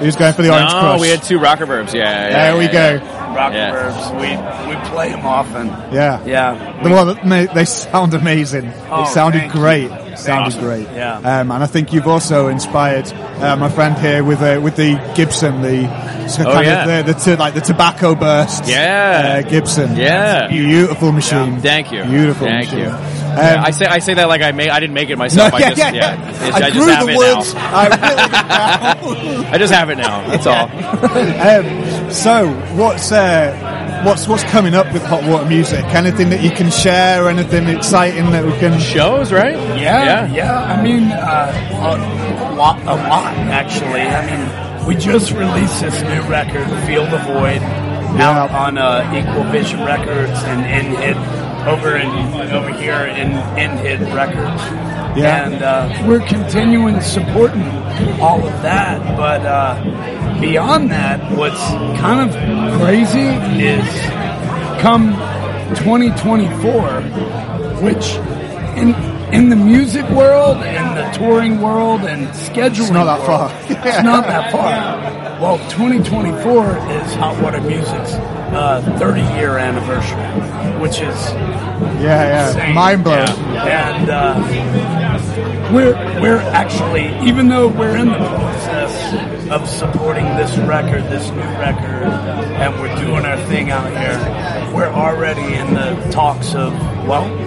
S1: He was going for the orange
S6: no,
S1: crush.
S6: we had two Rockerverbs. Yeah. yeah,
S1: there we
S6: yeah,
S1: go.
S5: Rock
S6: Yeah.
S5: verbs, we we play them often.
S1: Yeah.
S5: Yeah.
S1: The one that ma- they sound amazing.
S5: Oh,
S1: it sounded
S5: thank you.
S1: Sounded
S5: Awesome.
S1: great.
S5: Yeah.
S1: Um, and I think you've also inspired uh, my friend here with uh, with the Gibson, the
S6: Oh,
S1: kind
S6: yeah.
S1: of the, the t- like the tobacco burst.
S6: Yeah.
S1: Uh, Gibson.
S6: Yeah.
S1: Beautiful machine.
S6: Thank you.
S1: Beautiful.
S6: Thank
S1: machine.
S6: you.
S1: Um,
S6: Yeah, I say I say that like I made I didn't make it
S1: no,
S6: myself. I
S1: yeah,
S6: just
S1: yeah,
S6: yeah.
S1: yeah. I,
S6: I, just have
S1: the
S6: it
S1: words.
S6: now.
S1: I really.
S6: I just have it now. That's all.
S1: Um, so, what's uh, what's what's coming up with hot water music? Anything that you can share? Anything exciting that we can?
S6: Shows, right?
S5: Yeah, yeah. yeah. I mean, uh, a, a lot, a lot actually. I mean, we just released this new record, "Feel the Void," out on uh, Equal Vision Records and End Hit over in over here in End Hit Records.
S1: Yeah.
S5: And uh, we're continuing supporting all of that, but uh, beyond that, what's kind of crazy is come 2024, which in in the music world and the touring world and scheduling,
S1: It's not that
S5: world,
S1: far.
S5: it's not that far. Well, 2024 is Hot Water Music's uh, 30 year anniversary, which is
S1: Yeah, yeah. Mind blowing.
S5: Yeah. And uh, we're we're actually, even though we're in the process of supporting this record, this new record, and we're doing our thing out here, we're already in the talks of well.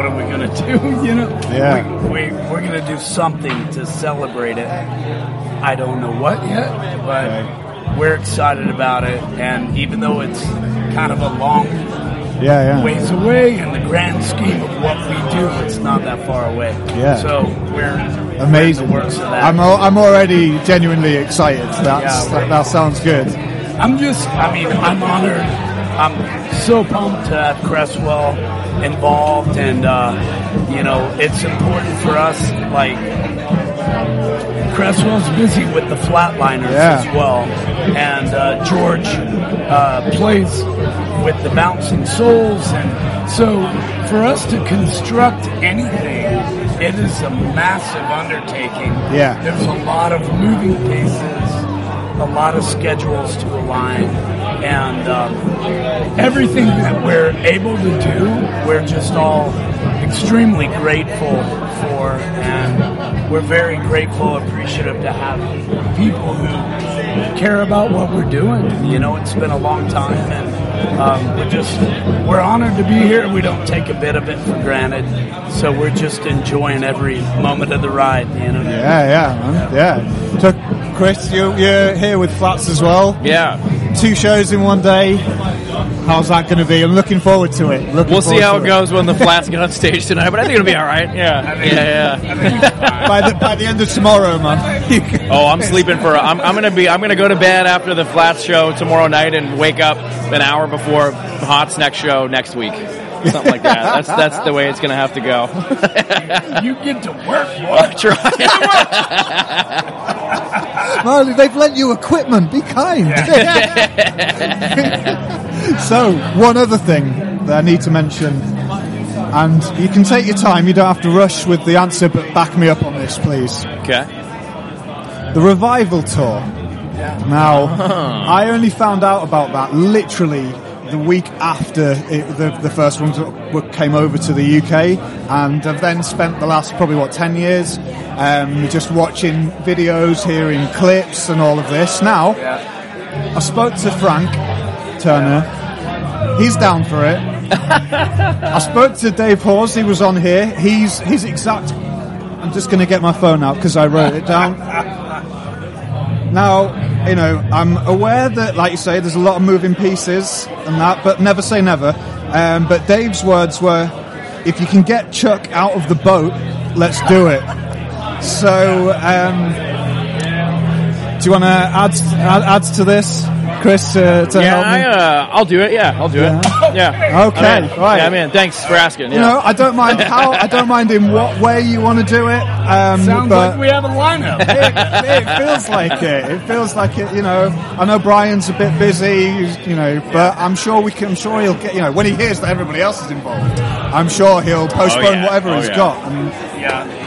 S5: What are we gonna do? You know,
S1: Yeah.
S5: we, we we're gonna do something to celebrate it. I don't know what yet, but we're excited about it. And even though it's kind of a long
S1: Yeah, yeah.
S5: ways away in the grand scheme of what we do, it's not that far away.
S1: Yeah.
S5: So we're
S1: Amazing.
S5: We're the works of that.
S1: I'm al- I'm already genuinely excited. That's,
S5: Yeah,
S1: that, that sounds good.
S5: I'm just, I mean, I'm honored. I'm so pumped to have Cresswell involved, and uh, you know, it's important for us. Like, Cresswell's busy with the Flatliners
S1: Yeah.
S5: as well, and uh, George uh, plays with the Bouncing Souls, and so for us to construct anything, it is a massive undertaking.
S1: Yeah.
S5: there's a lot of moving pieces, a lot of schedules to align, and um, everything that we're able to do, we're just all extremely grateful for, and we're very grateful, appreciative to have people who care about what we're doing. You know, it's been a long time, and um, we're just we're honored to be here. We don't take a bit of it for granted, so we're just enjoying every moment of the ride. You know.
S1: Yeah, yeah, man. Yeah. So, Chris, you, you're here with Flats as well.
S6: Yeah.
S1: Two shows in one day. How's that going to be? I'm looking forward to it. Looking
S6: We'll see how
S1: to
S6: it goes when the flats get on stage tonight, but I think it'll be all right. Yeah, yeah, yeah.
S1: By the, by the end of tomorrow, man.
S6: Oh, I'm sleeping for. I'm, I'm gonna be. I'm gonna go to bed after the flats show tomorrow night and wake up an hour before Hot's next show next week. Something like that. That's that's the way it's gonna have to go.
S5: You get to work, boy.
S6: I'll try.
S1: Marley, they've lent you equipment. Be kind. so, one other thing that I need to mention, and you can take your time. You don't have to rush with the answer, but back me up on this, please.
S6: Okay.
S1: The revival tour. Now, I only found out about that literally the week after it, the, the first ones came over to the UK, and I've then spent the last probably what ten years um, just watching videos, hearing clips, and all of this. Now, I spoke to Frank Turner. He's down for it. I spoke to Dave Hause. He was on here. He's his exact. I'm just going to get my phone out because I wrote it down. Now, you know, I'm aware that, like you say, there's a lot of moving pieces and that, but never say never. Um, but Dave's words were, if you can get Chuck out of the boat, let's do it. So, um, do you want to add, add add to this, Chris, uh, to
S6: Yeah,
S1: help me?
S6: I, uh, I'll do it. Yeah, I'll do it. Yeah.
S1: Okay,
S6: I'm in.
S1: right.
S6: Yeah, I'm in. Thanks for asking.
S1: You know, I don't mind how, I don't mind in what way you want to do it. Um,
S5: Sounds
S1: but
S5: like we have a lineup.
S1: it, it feels like it. It feels like it. You know, I know Brian's a bit busy. You know, but I'm sure we can. I'm sure he'll get. You know, when he hears that everybody else is involved, I'm sure he'll postpone
S6: yeah.
S1: whatever
S6: Oh,
S1: he's
S6: yeah.
S1: got. And
S5: Yeah.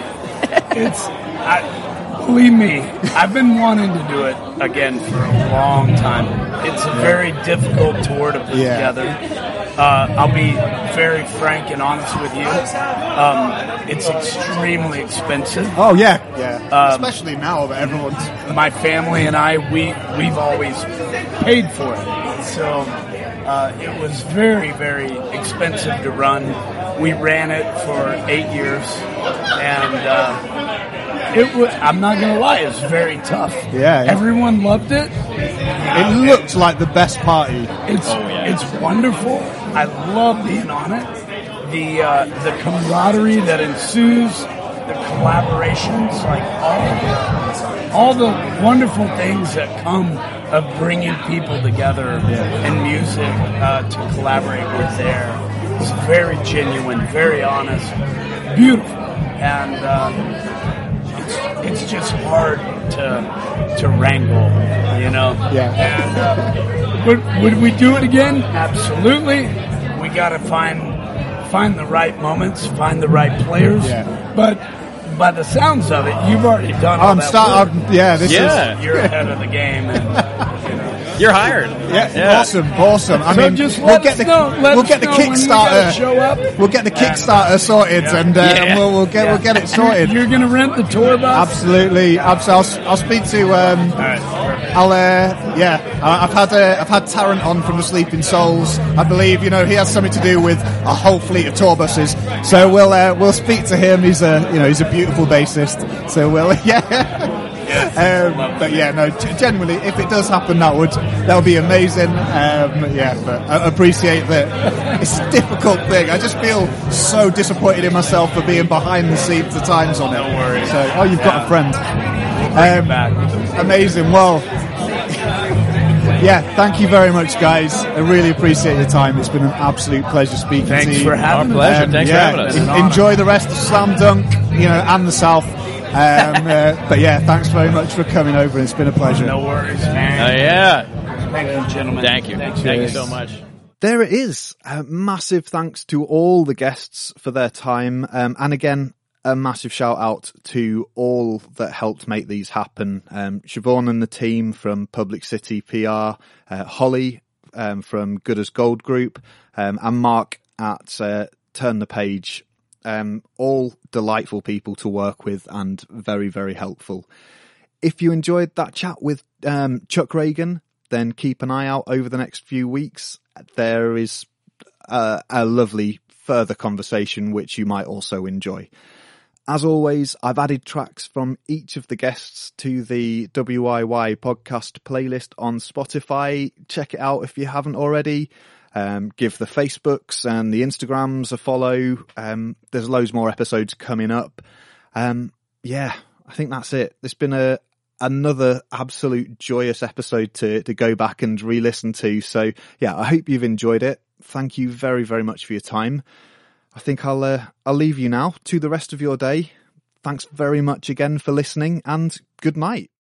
S5: It's, I, believe me, I've been wanting to do it again for a long time. It's a very difficult tour to put
S1: Yeah.
S5: together. Uh, I'll be very frank and honest with you. Um, it's extremely expensive.
S1: oh yeah, yeah.
S5: Um,
S1: Especially now that everyone's.
S5: my family and I, we we've always paid for it. So uh, it was very, very expensive to run. We ran it for eight years, and uh, it was. I'm not gonna lie, it's very tough.
S1: Yeah, yeah.
S5: everyone loved it.
S1: It looked like the best party.
S5: It's it's wonderful. I love being on it. The uh, the camaraderie that ensues, the collaborations, like all all the wonderful things that come of bringing people together in music uh, to collaborate with there. It's very genuine, very honest, beautiful, and uh, it's it's just hard to to wrangle, you know.
S1: Yeah.
S5: And uh, would, would we do it again? Absolutely. We got to find find the right moments, find the right players.
S1: Yeah.
S5: But by the sounds of it, you've already done. all
S1: I'm
S5: that
S1: start.
S5: work.
S1: I'm, yeah, this
S6: Yeah.
S5: You're ahead of the game. And,
S6: You're hired.
S1: is. Yeah, awesome, awesome. I
S5: so
S1: mean,
S5: just
S1: we'll get the
S5: know.
S1: We'll get the
S5: know when you gotta Show
S1: Kickstarter.
S5: up.
S1: We'll get the Kickstarter sorted,
S5: yeah.
S1: and, uh,
S6: Yeah.
S1: and we'll, we'll get we'll get it sorted.
S5: You're gonna rent the tour bus.
S1: Absolutely, absolutely. I'll, I'll speak to. Um,
S5: All right.
S1: I'll. Uh, yeah, I- I've had uh, I've had Tarrant on from the Sleeping Souls. I believe you know he has something to do with a whole fleet of tour buses. So we'll uh, we'll speak to him. He's a you know he's a beautiful bassist. So we'll yeah. Um, but yeah, no, g- genuinely, if it does happen, that would that would be amazing. Um, yeah, but I appreciate that. It's a difficult thing. I just feel so disappointed in myself for being behind the scenes at times on it.
S5: No worries.
S1: So, oh, you've got a friend. Um. Amazing. Well, yeah, thank you very much, guys. I really appreciate your time. It's been an absolute pleasure speaking
S5: Thanks
S1: to you.
S5: for having
S6: Our pleasure.
S1: Um,
S6: Thanks for having us.
S1: en- enjoy the rest of Slam Dunk, you know, and the South.
S7: Um, uh, but yeah, thanks very much for coming over. It's been a pleasure.
S5: No worries, man.
S6: Oh yeah.
S5: Thank you, gentlemen.
S6: Thank you.
S5: Thanks,
S6: Thank you so much.
S1: There it is. A massive thanks to all the guests for their time. Um, and again, a massive shout out to all that helped make these happen. Um, Siobhan and the team from Public City PR, uh, Holly um, from Good as Gold Group, um, and Mark at uh, Turn the Page. Um, all delightful people to work with and very, very helpful. If you enjoyed that chat with um, Chuck Ragan, then keep an eye out over the next few weeks. There is uh, a lovely further conversation which you might also enjoy. As always, I've added tracks from each of the guests to the WIY podcast playlist on Spotify. Check it out if you haven't already. Um, give the Facebooks and the Instagrams a follow. Um, there's loads more episodes coming up. Um, yeah, I think that's it. It's been a another absolute joyous episode to to go back and re-listen to. So yeah, I hope you've enjoyed it. Thank you very very much for your time. I think I'll uh, I'll leave you now to the rest of your day. Thanks very much again for listening and good night.